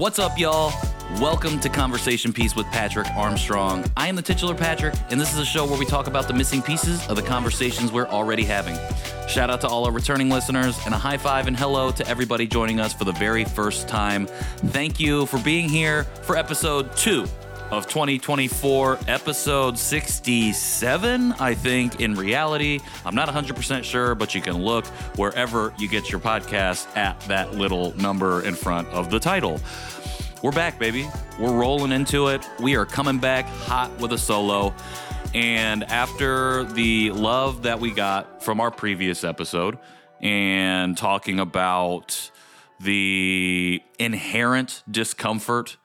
What's up, y'all? Welcome to Conversation Piece with Patrick Armstrong. I am the titular Patrick, and this is a show where we talk about the missing pieces of the conversations we're already having. Shout out to all our returning listeners, and a high five and hello to everybody joining us for the very first time. Thank you for being here for episode two of 2024, episode 67, I think, in reality. I'm not 100% sure, but you can look wherever you get your podcast at that little number in front of the title. We're back, baby. We're rolling into it. We are coming back hot with a solo. And after the love that we got from our previous episode and talking about the inherent discomfort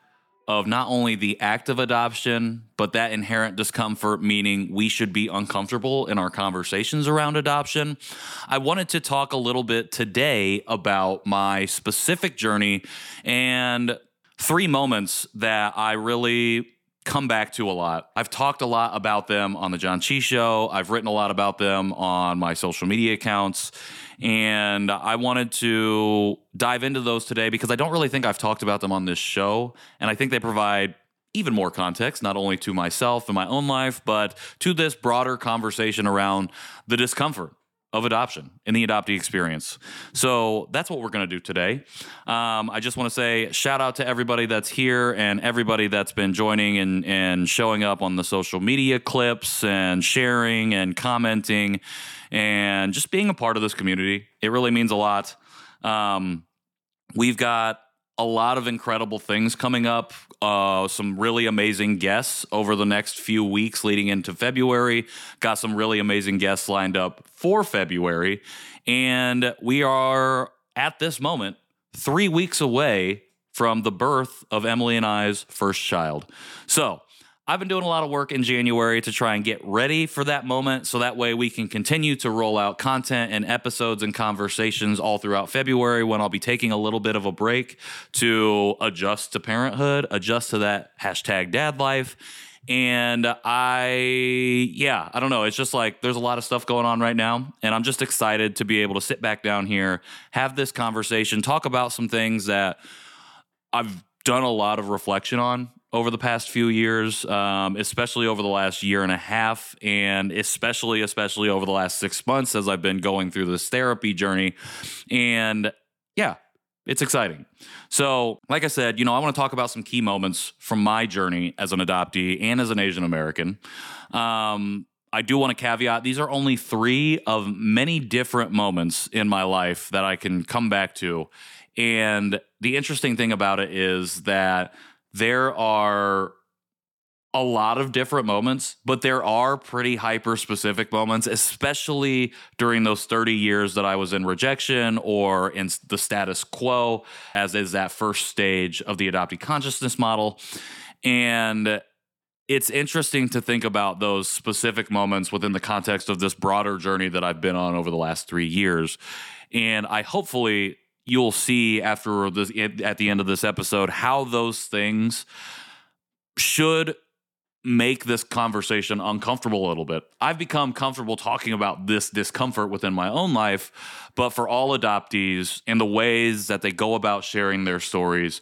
of not only the act of adoption, but that inherent discomfort, meaning we should be uncomfortable in our conversations around adoption. I wanted to talk a little bit today about my specific journey and three moments that I really come back to a lot. I've talked a lot about them on the John Chi show. I've written a lot about them on my social media accounts. And I wanted to dive into those today because I don't really think I've talked about them on this show. And I think they provide even more context, not only to myself and my own life, but to this broader conversation around the discomfort of adoption in the adoptee experience. So that's what we're going to do today. Um, I just want to say shout out to everybody that's here and everybody that's been joining and, and showing up on the social media clips and sharing and commenting and just being a part of this community. It really means a lot. Um, we've got a lot of incredible things coming up. Uh, some really amazing guests over the next few weeks leading into February. Got some really amazing guests lined up for February. And we are at this moment three weeks away from the birth of Emily and I's first child. So, I've been doing a lot of work in January to try and get ready for that moment so that way we can continue to roll out content and episodes and conversations all throughout February when I'll be taking a little bit of a break to adjust to parenthood, adjust to that hashtag dad life. And I, yeah, I don't know. It's just like there's a lot of stuff going on right now. And I'm just excited to be able to sit back down here, have this conversation, talk about some things that I've done a lot of reflection on over the past few years, um, especially over the last year and a half, and especially, especially over the last six months as I've been going through this therapy journey. And yeah, it's exciting. So, like I said, you know, I want to talk about some key moments from my journey as an adoptee and as an Asian American. Um, I do want to caveat these are only three of many different moments in my life that I can come back to. And the interesting thing about it is that there are a lot of different moments, but there are pretty hyper specific moments, especially during those 30 years that I was in rejection or in the status quo, as is that first stage of the adoptee consciousness model. And it's interesting to think about those specific moments within the context of this broader journey that I've been on over the last three years. And I hopefully you'll see after this at the end of this episode how those things should make this conversation uncomfortable a little bit. I've become comfortable talking about this discomfort within my own life, but for all adoptees and the ways that they go about sharing their stories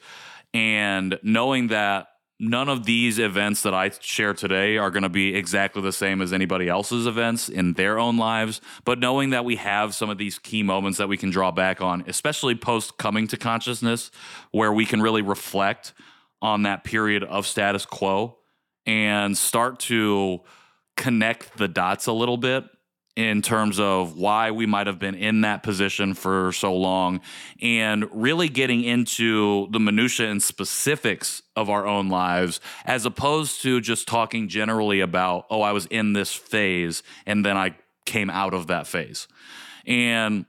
and knowing that none of these events that I share today are going to be exactly the same as anybody else's events in their own lives. But knowing that we have some of these key moments that we can draw back on, especially post coming to consciousness, where we can really reflect on that period of status quo and start to connect the dots a little bit in terms of why we might have been in that position for so long and really getting into the minutia and specifics of our own lives as opposed to just talking generally about oh I was in this phase and then I came out of that phase. And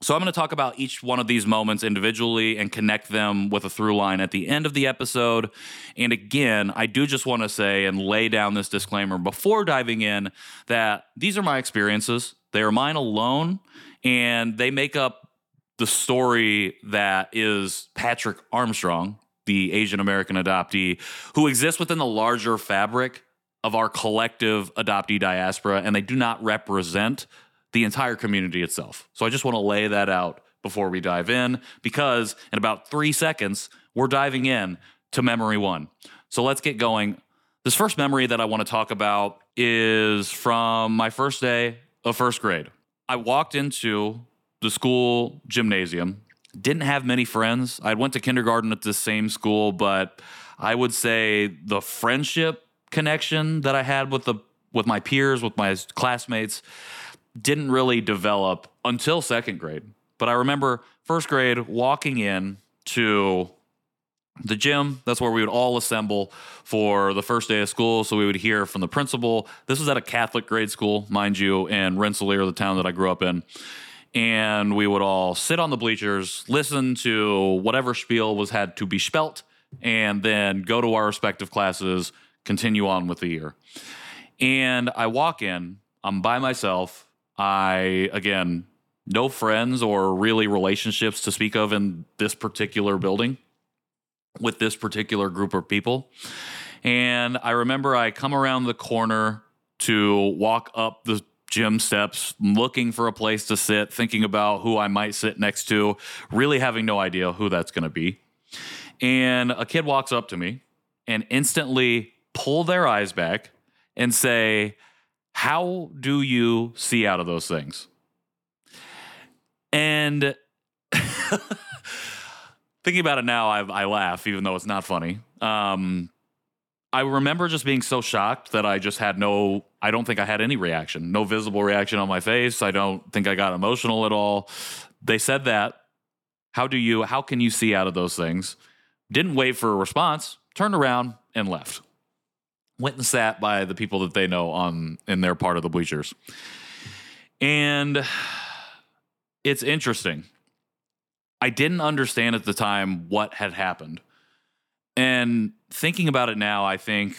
so I'm going to talk about each one of these moments individually and connect them with a through line at the end of the episode. And again, I do just want to say and lay down this disclaimer before diving in that these are my experiences. They are mine alone, and they make up the story that is Patrick Armstrong, the Asian American adoptee, who exists within the larger fabric of our collective adoptee diaspora, and they do not represent the entire community itself. So I just want to lay that out before we dive in because in about three seconds, we're diving in to memory one. So let's get going. This first memory that I want to talk about is from my first day of first grade. I walked into the school gymnasium, didn't have many friends. I went to kindergarten at the same school, but I would say the friendship connection that I had with the with my peers, with my classmates, didn't really develop until second grade. But I remember first grade walking in to the gym. That's where we would all assemble for the first day of school. So we would hear from the principal. This was at a Catholic grade school, mind you, in Rensselaer, the town that I grew up in. And we would all sit on the bleachers, listen to whatever spiel was had to be spelt, and then go to our respective classes, continue on with the year. And I walk in, I'm by myself. I, again, no friends or really relationships to speak of in this particular building with this particular group of people. And I remember I come around the corner to walk up the gym steps, looking for a place to sit, thinking about who I might sit next to, really having no idea who that's going to be. And a kid walks up to me and instantly pull their eyes back and say, How do you see out of those things? And thinking about it now, I, I, laugh, even though it's not funny. Um, I remember just being so shocked that I just had no, I don't think I had any reaction, no visible reaction on my face. I don't think I got emotional at all. They said that. How do you, how can you see out of those things? Didn't wait for a response, turned around and left. Went and sat by the people that they know on in their part of the bleachers. And it's interesting I didn't understand at the time what had happened. And thinking about it now, I think,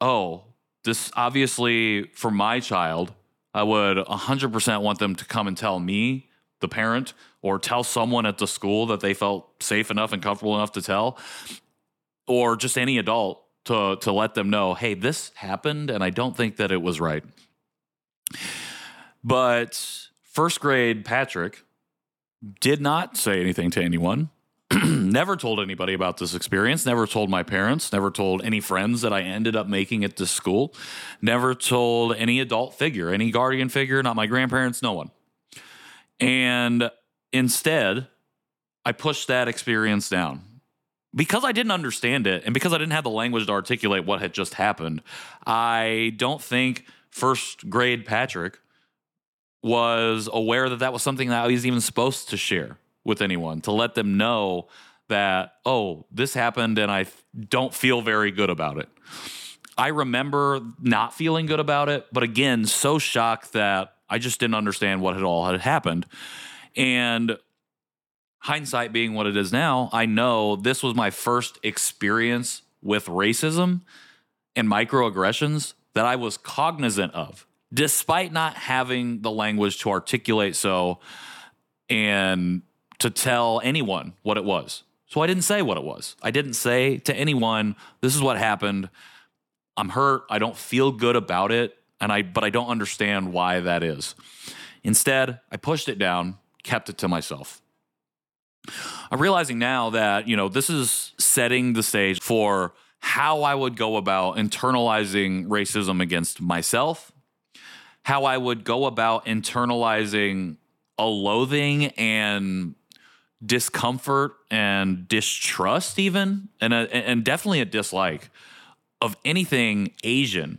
oh, this obviously for my child, I would 100% want them to come and tell me, the parent, or tell someone at the school that they felt safe enough and comfortable enough to tell, or just any adult to, to let them know, hey, this happened and I don't think that it was right. But first grade Patrick, did not say anything to anyone. never told anybody about this experience. Never told my parents. Never told any friends that I ended up making at this school. Never told any adult figure, any guardian figure, not my grandparents, no one. And instead, I pushed that experience down. Because I didn't understand it and because I didn't have the language to articulate what had just happened, I don't think first grade Patrick was aware that that was something that I was even supposed to share with anyone to let them know that, oh, this happened and I don't feel very good about it. I remember not feeling good about it, but again, so shocked that I just didn't understand what had all had happened. And hindsight being what it is now, I know this was my first experience with racism and microaggressions that I was cognizant of despite not having the language to articulate so and to tell anyone what it was. So I didn't say what it was. I didn't say to anyone, this is what happened. I'm hurt. I don't feel good about it. And I but I don't understand why that is. Instead, I pushed it down, kept it to myself. I'm realizing now that, you know, this is setting the stage for how I would go about internalizing racism against myself how I would go about internalizing a loathing and discomfort and distrust even and a, and definitely a dislike of anything Asian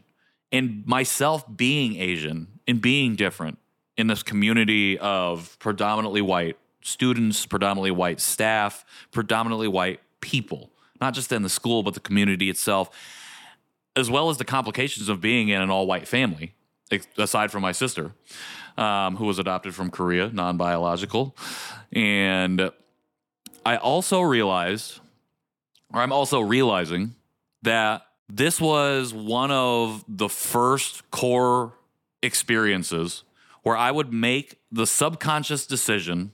and myself being Asian and being different in this community of predominantly white students, predominantly white staff, predominantly white people, not just in the school but the community itself as well as the complications of being in an all white family aside from my sister, um, who was adopted from Korea, non biological. And I also realized, or I'm also realizing, that this was one of the first core experiences where I would make the subconscious decision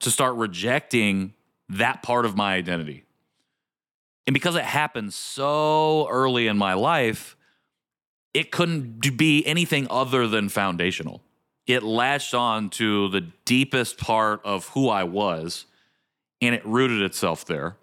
to start rejecting that part of my identity. And because it happened so early in my life, it couldn't be anything other than foundational. It latched on to the deepest part of who I was and it rooted itself there.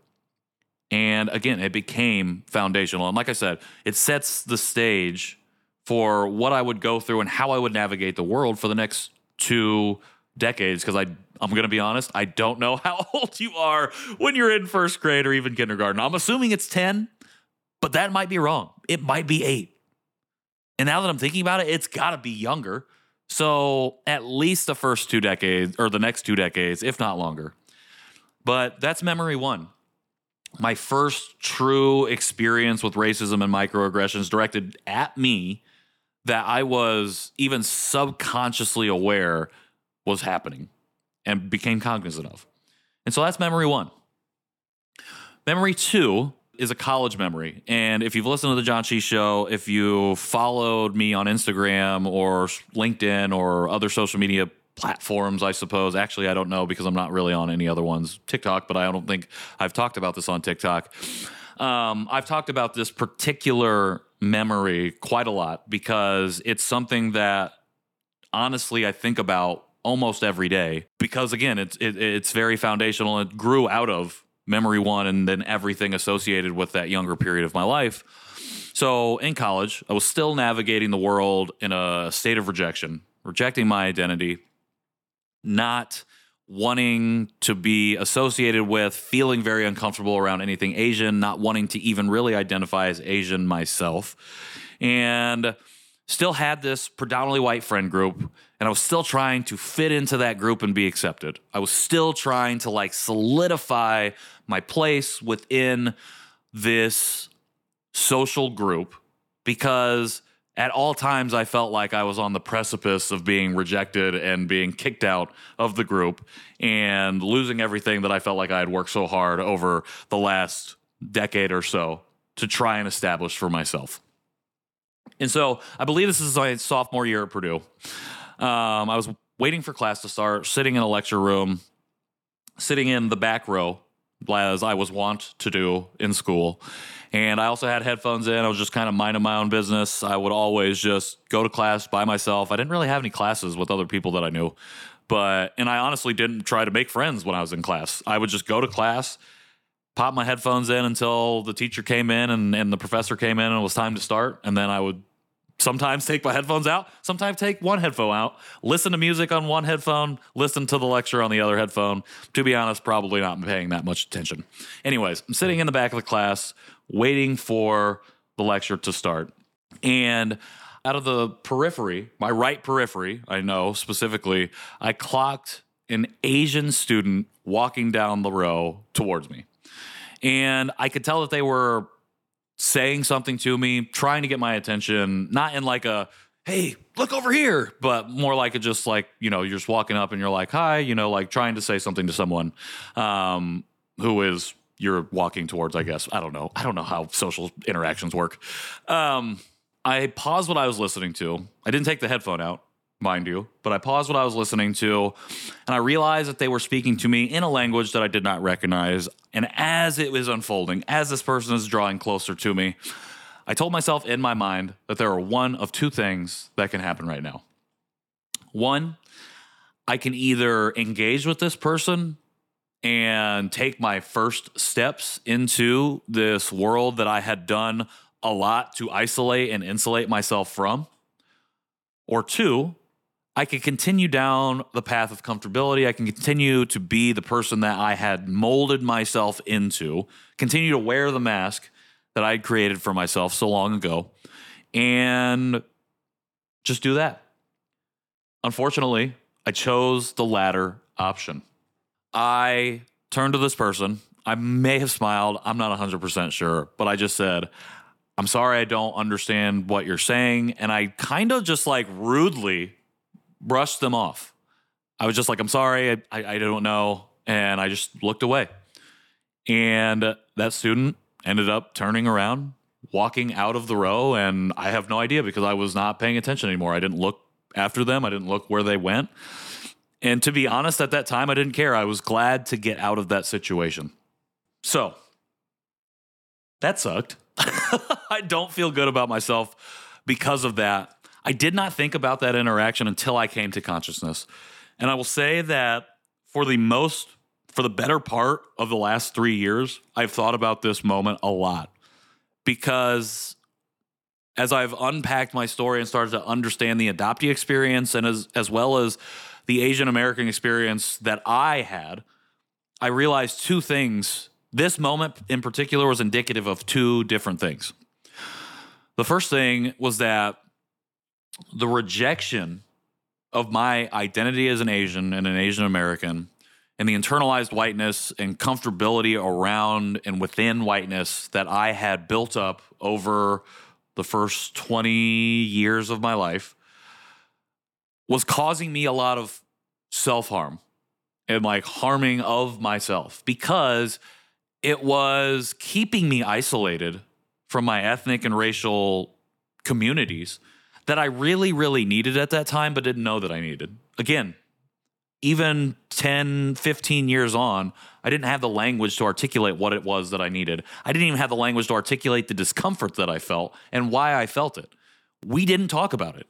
And again, it became foundational. And like I said, it sets the stage for what I would go through and how I would navigate the world for the next two decades. Because I, I'm going to be honest, I don't know how old you are when you're in first grade or even kindergarten. I'm assuming it's 10, but that might be wrong. It might be eight. And now that I'm thinking about it, it's got to be younger. So at least the first two decades or the next two decades, if not longer. But that's memory one. My first true experience with racism and microaggressions directed at me that I was even subconsciously aware was happening and became cognizant of. And so that's memory one. Memory two is a college memory. And if you've listened to the John Chi show, if you followed me on Instagram or LinkedIn or other social media platforms, I suppose. Actually, I don't know because I'm not really on any other ones. TikTok, but I don't think I've talked about this on TikTok. Um, I've talked about this particular memory quite a lot because it's something that honestly I think about almost every day because again it's it, it's very foundational it grew out of memory one and then everything associated with that younger period of my life so in college i was still navigating the world in a state of rejection rejecting my identity not wanting to be associated with, feeling very uncomfortable around anything Asian, not wanting to even really identify as Asian myself. And still had this predominantly white friend group and I was still trying to fit into that group and be accepted. I was still trying to like solidify my place within this social group because at all times I felt like I was on the precipice of being rejected and being kicked out of the group and losing everything that I felt like I had worked so hard over the last decade or so to try and establish for myself. And so I believe this is my sophomore year at Purdue. Um, I was waiting for class to start, sitting in a lecture room, sitting in the back row, as I was wont to do in school. And I also had headphones in. I was just kind of minding my own business. I would always just go to class by myself. I didn't really have any classes with other people that I knew. But, and I honestly didn't try to make friends when I was in class. I would just go to class, pop my headphones in until the teacher came in and, and the professor came in and it was time to start. And then I would sometimes take my headphones out, sometimes take one headphone out, listen to music on one headphone, listen to the lecture on the other headphone. To be honest, probably not paying that much attention. Anyways, I'm sitting in the back of the class waiting for the lecture to start. And out of the periphery, my right periphery, I know specifically, I clocked an Asian student walking down the row towards me. And I could tell that they were saying something to me, trying to get my attention, not in like a, hey, look over here, but more like a just like, you know, you're just walking up and you're like, hi, you know, like trying to say something to someone um, who is you're walking towards, I guess. I don't know. I don't know how social interactions work. Um, I paused what I was listening to. I didn't take the headphone out, mind you, but I paused what I was listening to and I realized that they were speaking to me in a language that I did not recognize. And as it was unfolding, as this person is drawing closer to me, I told myself in my mind that there are one of two things that can happen right now. One, I can either engage with this person and take my first steps into this world that I had done a lot to isolate and insulate myself from. Or two, I can continue down the path of comfortability. I can continue to be the person that I had molded myself into, continue to wear the mask that I had created for myself so long ago, and just do that. Unfortunately, I chose the latter option. I turned to this person. I may have smiled. I'm not 100% sure, but I just said, I'm sorry, I don't understand what you're saying. And I kind of just like rudely brushed them off. I was just like, I'm sorry, I, I, I don't know. And I just looked away. And that student ended up turning around, walking out of the row. And I have no idea because I was not paying attention anymore. I didn't look after them, I didn't look where they went. And to be honest, at that time, I didn't care. I was glad to get out of that situation. So that sucked. I don't feel good about myself because of that. I did not think about that interaction until I came to consciousness. And I will say that for the most for the better part of the last three years, I've thought about this moment a lot because as I've unpacked my story and started to understand the adoptee experience and as as well as the Asian American experience that I had, I realized two things. This moment in particular was indicative of two different things. The first thing was that the rejection of my identity as an Asian and an Asian American and the internalized whiteness and comfortability around and within whiteness that I had built up over the first 20 years of my life was causing me a lot of self harm and like harming of myself because it was keeping me isolated from my ethnic and racial communities that I really, really needed at that time, but didn't know that I needed. Again, even 10, 15 years on, I didn't have the language to articulate what it was that I needed. I didn't even have the language to articulate the discomfort that I felt and why I felt it. We didn't talk about it.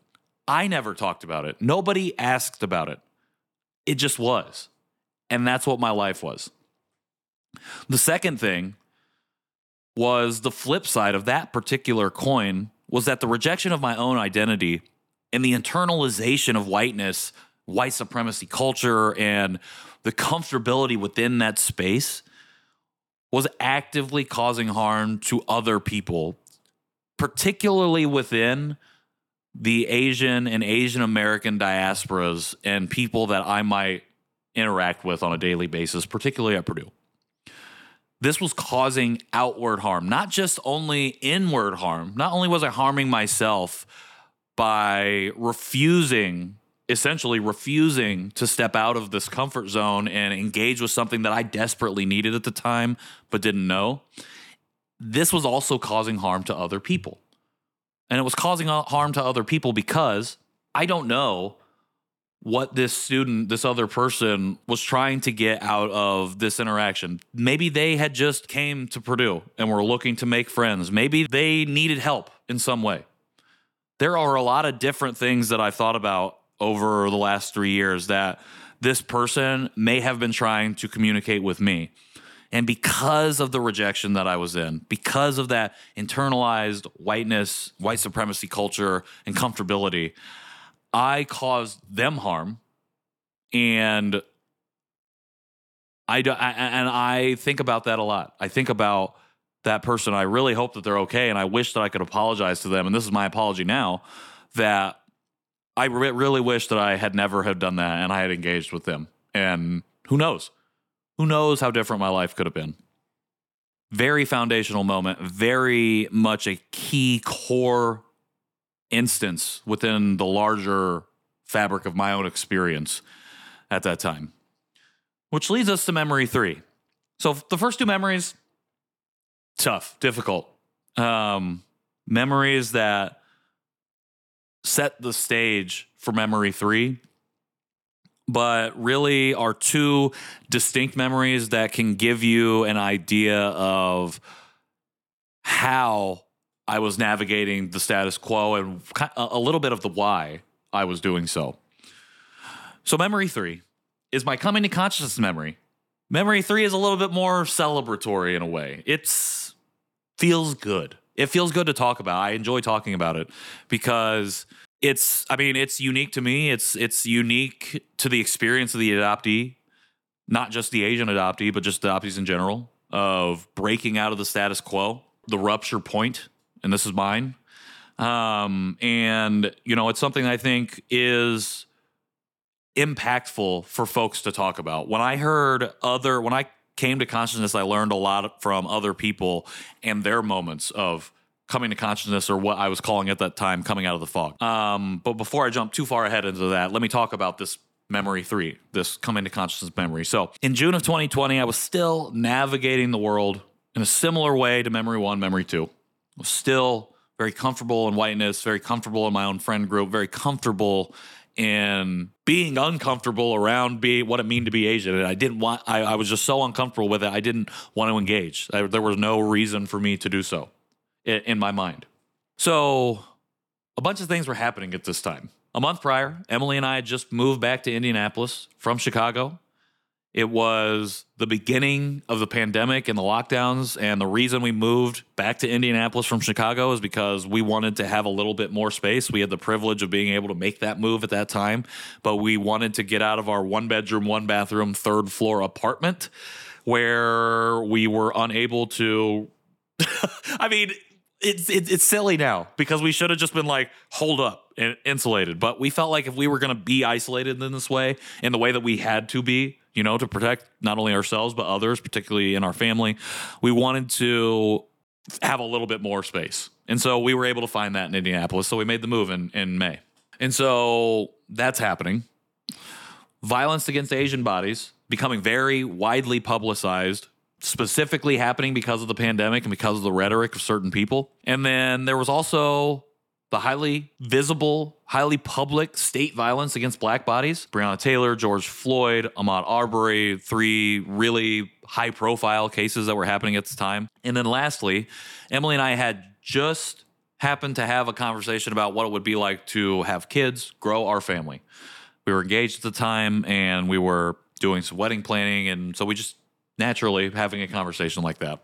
I never talked about it. Nobody asked about it. It just was. And that's what my life was. The second thing was the flip side of that particular coin was that the rejection of my own identity and the internalization of whiteness, white supremacy culture, and the comfortability within that space was actively causing harm to other people, particularly within the Asian and Asian American diasporas and people that I might interact with on a daily basis, particularly at Purdue. This was causing outward harm, not just only inward harm. Not only was I harming myself by refusing, essentially refusing to step out of this comfort zone and engage with something that I desperately needed at the time, but didn't know. This was also causing harm to other people. And it was causing harm to other people because I don't know what this student, this other person was trying to get out of this interaction. Maybe they had just came to Purdue and were looking to make friends. Maybe they needed help in some way. There are a lot of different things that I've thought about over the last 3 years that this person may have been trying to communicate with me. And because of the rejection that I was in, because of that internalized whiteness, white supremacy culture, and comfortability, I caused them harm, and I, do, I and I think about that a lot. I think about that person. I really hope that they're okay, and I wish that I could apologize to them. And this is my apology now that I re- really wish that I had never have done that and I had engaged with them. And who knows? Who knows how different my life could have been? Very foundational moment, very much a key core instance within the larger fabric of my own experience at that time. Which leads us to memory three. So the first two memories, tough, difficult. Um, memories that set the stage for memory three, but really are two distinct memories that can give you an idea of how I was navigating the status quo and a little bit of the why I was doing so. So, memory three is my coming to consciousness memory. Memory three is a little bit more celebratory in a way. It's feels good. It feels good to talk about. I enjoy talking about it because it's I mean, it's unique to me. It's it's unique to the experience of the adoptee, not just the Asian adoptee, but just adoptees in general, of breaking out of the status quo, the rupture point and this is mine. Um, and you know, it's something I think is impactful for folks to talk about. When I heard other, when I came to consciousness, I learned a lot from other people and their moments of coming to consciousness or what I was calling at that time coming out of the fog. Um, but before I jump too far ahead into that, let me talk about this memory three, this coming to consciousness memory. So in June of 2020, I was still navigating the world in a similar way to memory one, memory two was still very comfortable in whiteness, very comfortable in my own friend group, very comfortable in being uncomfortable around be what it mean to be Asian. And I didn't want, I, I was just so uncomfortable with it. I didn't want to engage. I, there was no reason for me to do so in, in my mind. So a bunch of things were happening at this time. A month prior, Emily and I had just moved back to Indianapolis from Chicago. It was the beginning of the pandemic and the lockdowns. And the reason we moved back to Indianapolis from Chicago is because we wanted to have a little bit more space. We had the privilege of being able to make that move at that time, but we wanted to get out of our one bedroom, one bathroom, third floor apartment where we were unable to. I mean, it's, it's silly now because we should have just been like holed up and insulated. But we felt like if we were going to be isolated in this way, in the way that we had to be, you know, to protect not only ourselves but others, particularly in our family, we wanted to have a little bit more space. And so we were able to find that in Indianapolis. So we made the move in in May. And so that's happening. Violence against Asian bodies becoming very widely publicized specifically happening because of the pandemic and because of the rhetoric of certain people. And then there was also the highly visible, highly public state violence against black bodies. Breonna Taylor, George Floyd, Ahmaud Arbery, three really high profile cases that were happening at the time. And then lastly, Emily and I had just happened to have a conversation about what it would be like to have kids, grow our family. We were engaged at the time and we were doing some wedding planning. And so we just naturally having a conversation like that.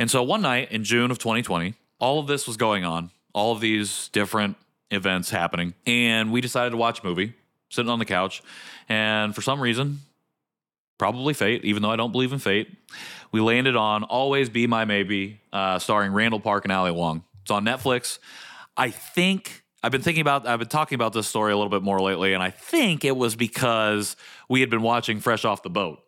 And so one night in June of 2020, all of this was going on, all of these different events happening, and we decided to watch a movie, sitting on the couch. And for some reason, probably fate, even though I don't believe in fate, we landed on Always Be My Maybe, uh, starring Randall Park and Ali Wong. It's on Netflix. I think I've been thinking about I've been talking about this story a little bit more lately, and I think it was because we had been watching Fresh Off the Boat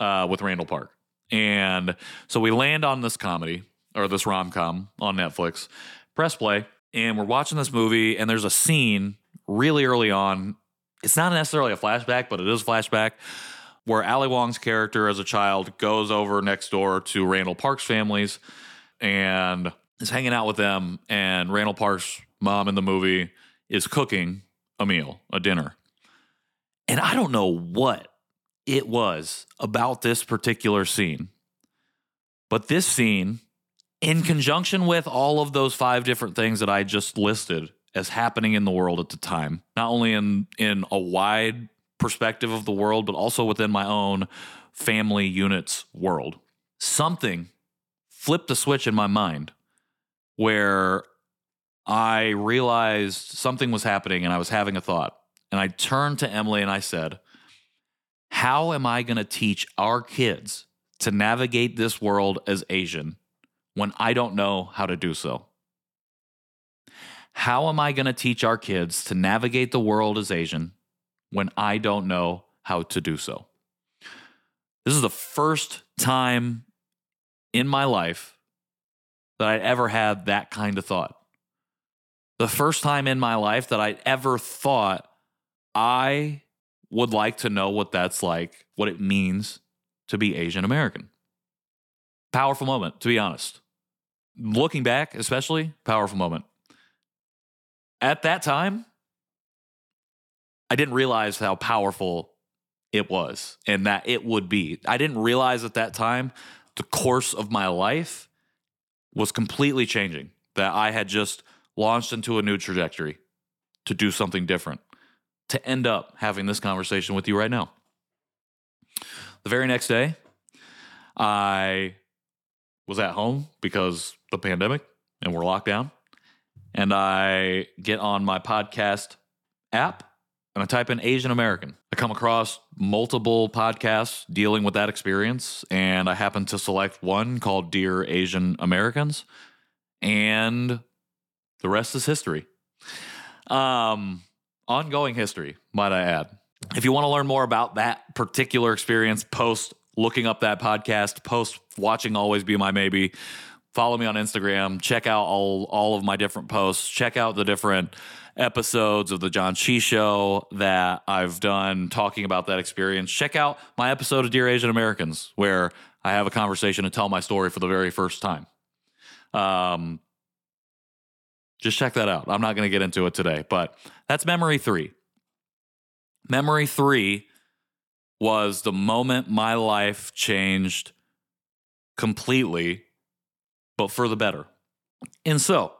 uh, with Randall Park. And so we land on this comedy or this rom com on Netflix, press play, and we're watching this movie. And there's a scene really early on. It's not necessarily a flashback, but it is a flashback where Ali Wong's character as a child goes over next door to Randall Park's families and is hanging out with them. And Randall Park's mom in the movie is cooking a meal, a dinner. And I don't know what it was about this particular scene. But this scene, in conjunction with all of those five different things that I just listed as happening in the world at the time, not only in, in a wide perspective of the world, but also within my own family units world, something flipped a switch in my mind where I realized something was happening and I was having a thought. And I turned to Emily and I said, how am I going to teach our kids to navigate this world as Asian when I don't know how to do so? How am I going to teach our kids to navigate the world as Asian when I don't know how to do so? This is the first time in my life that I'd ever had that kind of thought. The first time in my life that I'd ever thought I would like to know what that's like, what it means to be Asian American. Powerful moment, to be honest. Looking back, especially, powerful moment. At that time, I didn't realize how powerful it was and that it would be. I didn't realize at that time the course of my life was completely changing, that I had just launched into a new trajectory to do something different to end up having this conversation with you right now. The very next day, I was at home because the pandemic and we're locked down. And I get on my podcast app and I type in Asian American. I come across multiple podcasts dealing with that experience, and I happen to select one called Dear Asian Americans, and the rest is history. Um, ongoing history, might I add. If you want to learn more about that particular experience, post looking up that podcast, post watching Always Be My Maybe, follow me on Instagram, check out all all of my different posts, check out the different episodes of the John Chi show that I've done talking about that experience. Check out my episode of Dear Asian Americans where I have a conversation and tell my story for the very first time. Um, just check that out. I'm not going to get into it today, but that's memory three. Memory three was the moment my life changed completely, but for the better. And so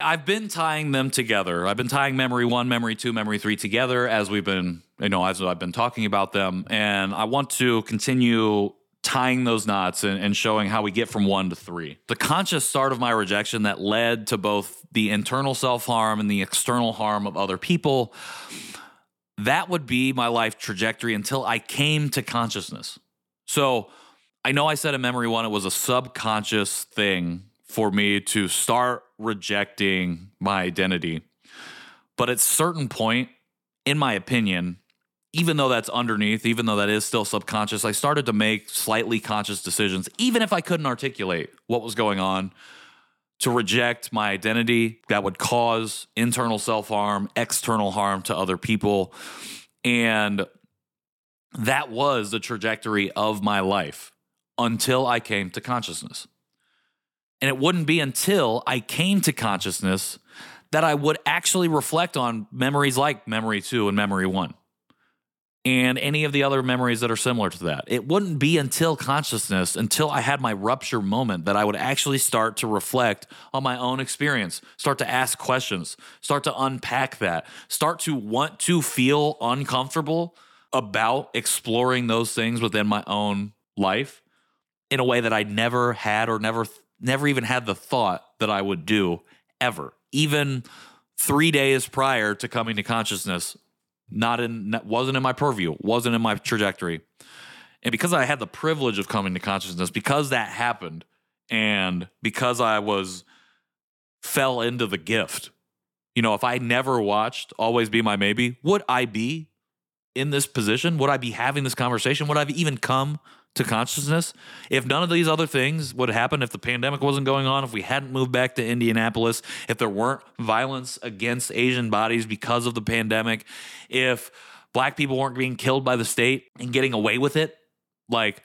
I've been tying them together. I've been tying memory one, memory two, memory three together as we've been you know, as I've been talking about them. And I want to continue tying those knots and, and, showing how we get from one to three. The conscious start of my rejection that led to both the internal self harm and the external harm of other people, that would be my life trajectory until I came to consciousness. So I know I said in memory one, it was a subconscious thing for me to start rejecting my identity. But at certain point, in my opinion, even though that's underneath, even though that is still subconscious, I started to make slightly conscious decisions, even if I couldn't articulate what was going on, to reject my identity that would cause internal self harm, external harm to other people. And that was the trajectory of my life until I came to consciousness. And it wouldn't be until I came to consciousness that I would actually reflect on memories like memory two and memory one and any of the other memories that are similar to that. It wouldn't be until consciousness, until I had my rupture moment, that I would actually start to reflect on my own experience, start to ask questions, start to unpack that, start to want to feel uncomfortable about exploring those things within my own life in a way that I never had or never never even had the thought that I would do ever. Even 3 days prior to coming to consciousness, not in wasn't in my purview, wasn't in my trajectory. And because I had the privilege of coming to consciousness, because that happened, and because I was fell into the gift. You know, if I never watched Always Be My Maybe, would I be in this position? Would I be having this conversation? Would I have even come to consciousness. If none of these other things would happen, if the pandemic wasn't going on, if we hadn't moved back to Indianapolis, if there weren't violence against Asian bodies because of the pandemic, if black people weren't being killed by the state and getting away with it, like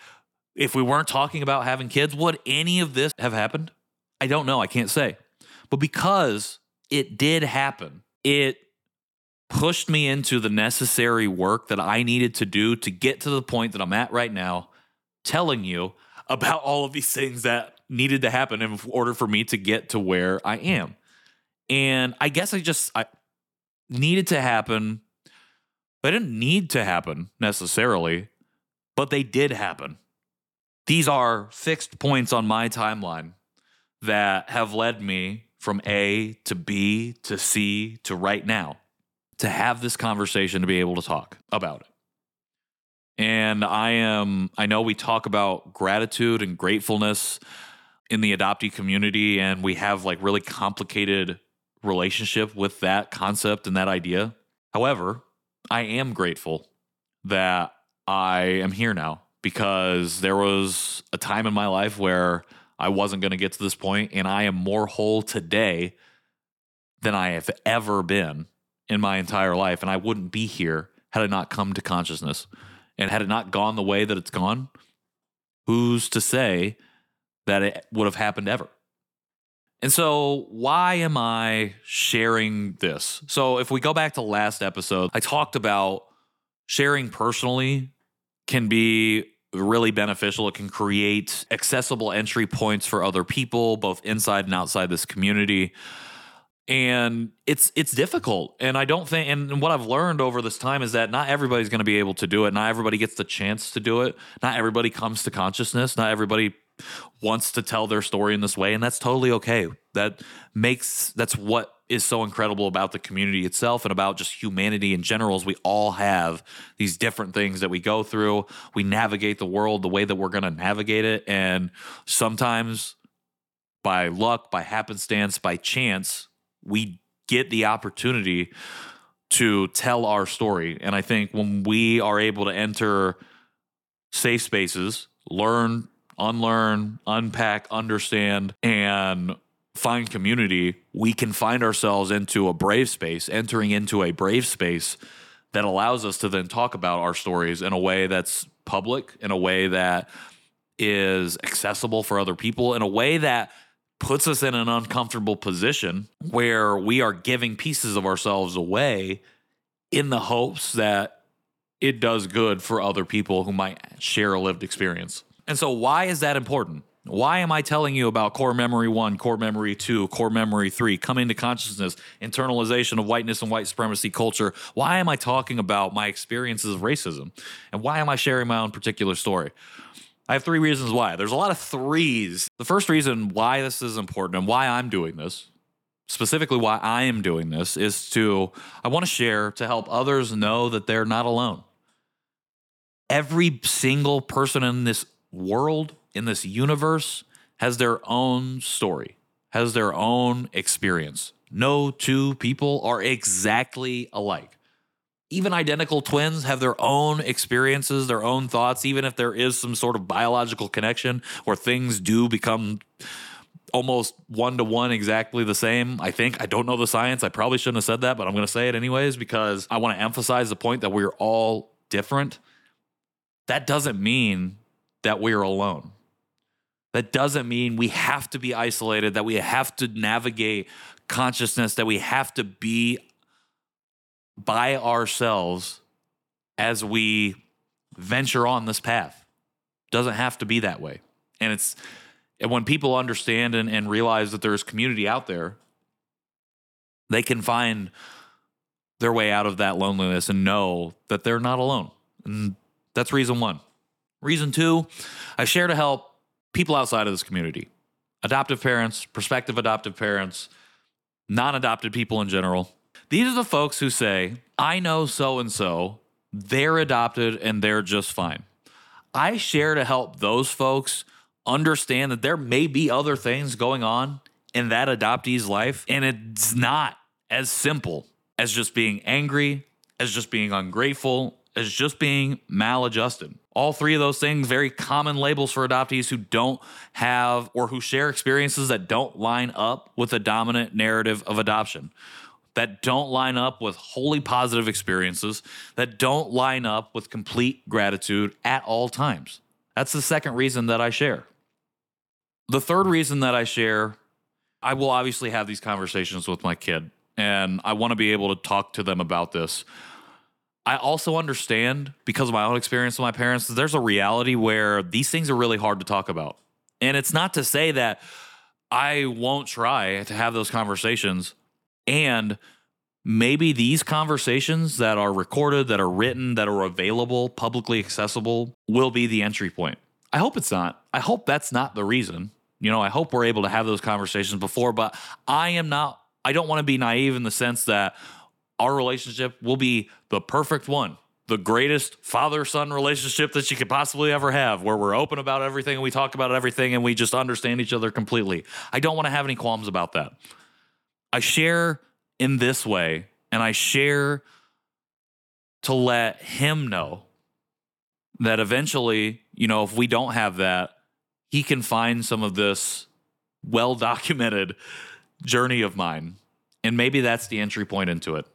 if we weren't talking about having kids, would any of this have happened? I don't know. I can't say. But because it did happen, it pushed me into the necessary work that I needed to do to get to the point that I'm at right now telling you about all of these things that needed to happen in order for me to get to where I am. And I guess I just I needed to happen. They didn't need to happen necessarily, but they did happen. These are fixed points on my timeline that have led me from A to B to C to right now to have this conversation to be able to talk about it. And I am, I know we talk about gratitude and gratefulness in the adoptee community, and we have like really complicated relationship with that concept and that idea. However, I am grateful that I am here now because there was a time in my life where I wasn't going to get to this point, and I am more whole today than I have ever been in my entire life. And I wouldn't be here had I not come to consciousness. And had it not gone the way that it's gone, who's to say that it would have happened ever? And so, why am I sharing this? So, if we go back to last episode, I talked about sharing personally can be really beneficial. It can create accessible entry points for other people, both inside and outside this community and it's it's difficult. And i don't think and what i've learned over this time is that not everybody's going to be able to do it. Not everybody gets the chance to do it. Not everybody comes to consciousness. Not everybody wants to tell their story in this way. And that's totally okay. That makes that's what is so incredible about the community itself and about just humanity in general is we all have these different things that we go through. We navigate the world the way that we're going to navigate it. And sometimes by luck by happenstance by chance we get the opportunity to tell our story. And I think when we are able to enter safe spaces, learn, unlearn, unpack, understand, and find community, we can find ourselves into a brave space, entering into a brave space that allows us to then talk about our stories in a way that's public, in a way that is accessible for other people, in a way that puts us in an uncomfortable position where we are giving pieces of ourselves away in the hopes that it does good for other people who might share a lived experience. And so, why is that important? Why am I telling you about core memory one, core memory two, core memory three, coming to consciousness, internalization of whiteness and white supremacy culture? Why am I talking about my experiences of racism? And why am I sharing my own particular story? I have three reasons why. There's a lot of threes. The first reason why this is important and why I'm doing this, specifically why I am doing this, is to, I want to share to help others know that they're not alone. Every single person in this world, in this universe, has their own story, has their own experience. No two people are exactly alike even identical twins have their own experiences, their own thoughts, even if there is some sort of biological connection where things do become almost one to one exactly the same. I think I don't know the science. I probably shouldn't have said that, but I'm going to say it anyways because I want to emphasize the point that we're all different. That doesn't mean that we're alone. That doesn't mean we have to be isolated, that we have to navigate consciousness, that we have to be by ourselves as we venture on this path. Doesn't have to be that way. And it's and when people understand and, and realize that there's community out there, they can find their way out of that loneliness and know that they're not alone. And that's reason one. Reason two, I share to help people outside of this community adoptive parents, prospective adoptive parents, non adopted people in general these are the folks who say, I know so and so, they're adopted and they're just fine. I share to help those folks understand that there may be other things going on in that adoptee's life, and it's not as simple as just being angry, as just being ungrateful, as just being maladjusted. All three of those things, very common labels for adoptees who don't have or who share experiences that don't line up with the dominant narrative of adoption that don't line up with wholly positive experiences, that don't line up with complete gratitude at all times. That's the second reason that I share. The third reason that I share, I will obviously have these conversations with my kid, and I want to be able to talk to them about this. I also understand because of my own experience with my parents, there's a reality where these things are really hard to talk about. And it's not to say that I won't try to have those conversations and maybe these conversations that are recorded, that are written, that are available, publicly accessible, will be the entry point. I hope it's not. I hope that's not the reason. You know, I hope we're able to have those conversations before, but I am not, I don't want to be naive in the sense that our relationship will be the perfect one, the greatest father son relationship that you could possibly ever have, where we're open about everything and we talk about everything and we just understand each other completely. I don't want to have any qualms about that. I share in this way, and I share to let him know that eventually, you know, if we don't have that, he can find some of this well documented journey of mine. And maybe that's the entry point into it.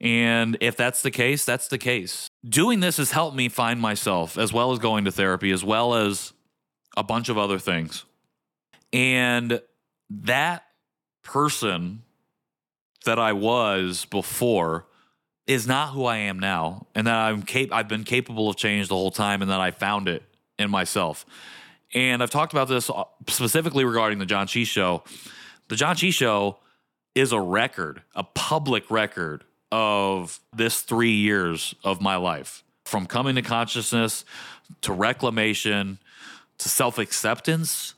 And if that's the case, that's the case. Doing this has helped me find myself, as well as going to therapy, as well as a bunch of other things. And that person that I was before is not who I am now, and that I'm cap- I've been capable of change the whole time, and that I found it in myself. And I've talked about this uh, specifically regarding the John Chi show. The John Chi show is a record, a public record of this three years of my life from coming to consciousness to reclamation to self acceptance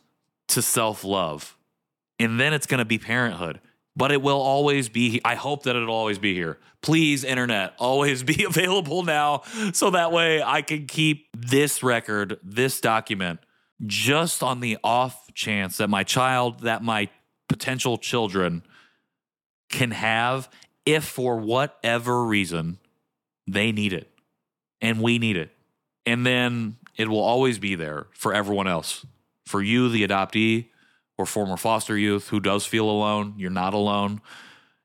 to self love. And then it's going to be parenthood. But it will always be i hope that it'll always be here. Please internet always be available now so that way i can keep this record this document just on the off chance that my child that my potential children can have if for whatever reason they need it. And we need it. And then it will always be there for everyone else. For you the adoptee or former foster youth who does feel alone, you're not alone.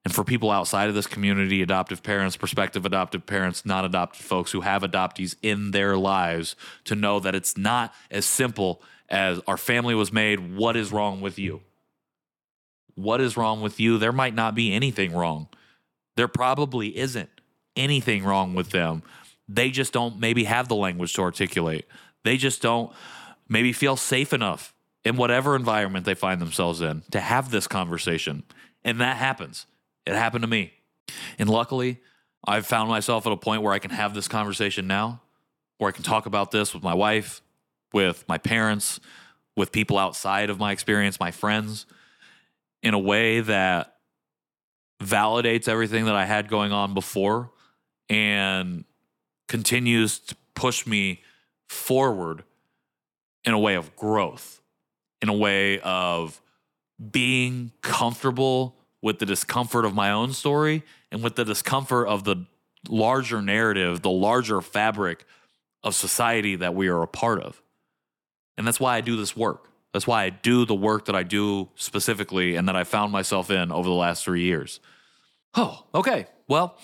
And for people outside of this community, adoptive parents, prospective adoptive parents, non adopted folks who have adoptees in their lives, to know that it's not as simple as our family was made. What is wrong with you? What is wrong with you? There might not be anything wrong. There probably isn't anything wrong with them. They just don't maybe have the language to articulate. They just don't maybe feel safe enough in whatever environment they find themselves in to have this conversation. And that happens. It happened to me. And luckily, I've found myself at a point where I can have this conversation now, where I can talk about this with my wife, with my parents, with people outside of my experience, my friends, in a way that validates everything that I had going on before and continues to push me forward in a way of growth, in a way of being comfortable with the discomfort of my own story and with the discomfort of the larger narrative, the larger fabric of society that we are a part of. And that's why I do this work. That's why I do the work that I do specifically and that I found myself in over the last three years. Oh, okay. Well,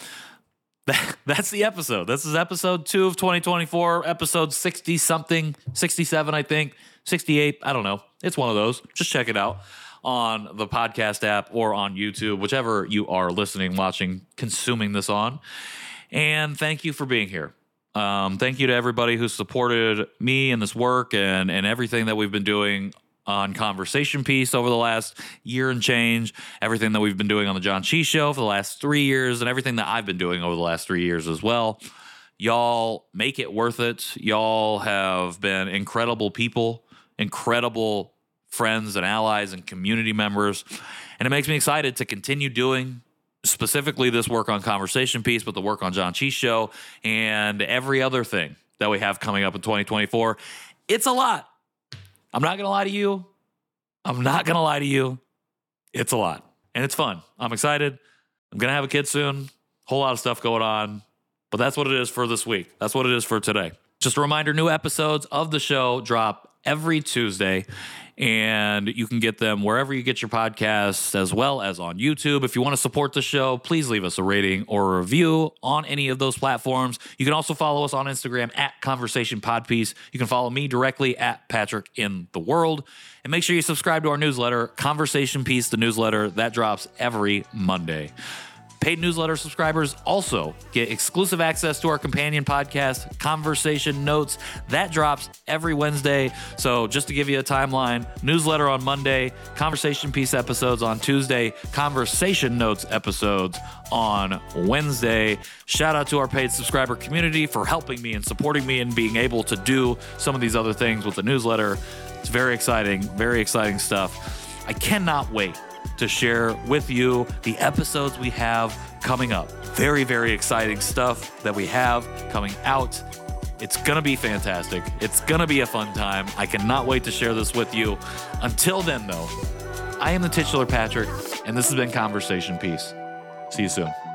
that, that's the episode. This is episode two of 2024, episode 60 something, 67, I think, 68. I don't know. It's one of those. Just check it out on the podcast app or on YouTube, whichever you are listening, watching, consuming this on. And thank you for being here. Um, thank you to everybody who supported me in this work and, and everything that we've been doing on Conversation Piece over the last year and change, everything that we've been doing on the John Cheese Show for the last three years, and everything that I've been doing over the last three years as well. Y'all make it worth it. Y'all have been incredible people, incredible friends and allies and community members. And it makes me excited to continue doing specifically this work on Conversation Piece, but the work on John Cheese Show and every other thing that we have coming up in 2024. It's a lot. I'm not going to lie to you. I'm not going to lie to you. It's a lot and it's fun. I'm excited. I'm going to have a kid soon. Whole lot of stuff going on. But that's what it is for this week. That's what it is for today. Just a reminder new episodes of the show drop every Tuesday and you can get them wherever you get your podcasts as well as on YouTube. If you want to support the show, please leave us a rating or a review on any of those platforms. You can also follow us on Instagram at Conversation Podpiece. You can follow me directly at Patrick in the World. And make sure you subscribe to our newsletter, Conversation Piece, the newsletter that drops every Monday. Paid newsletter subscribers also get exclusive access to our companion podcast, Conversation Notes. That drops every Wednesday. So, just to give you a timeline newsletter on Monday, Conversation Piece episodes on Tuesday, Conversation Notes episodes on Wednesday. Shout out to our paid subscriber community for helping me and supporting me and being able to do some of these other things with the newsletter. It's very exciting, very exciting stuff. I cannot wait to share with you the episodes we have coming up. Very, very exciting stuff that we have coming out. It's going to be fantastic. It's going to be a fun time. I cannot wait to share this with you. Until then, though, I am the titular Patrick, and this has been Conversation Piece. See you soon.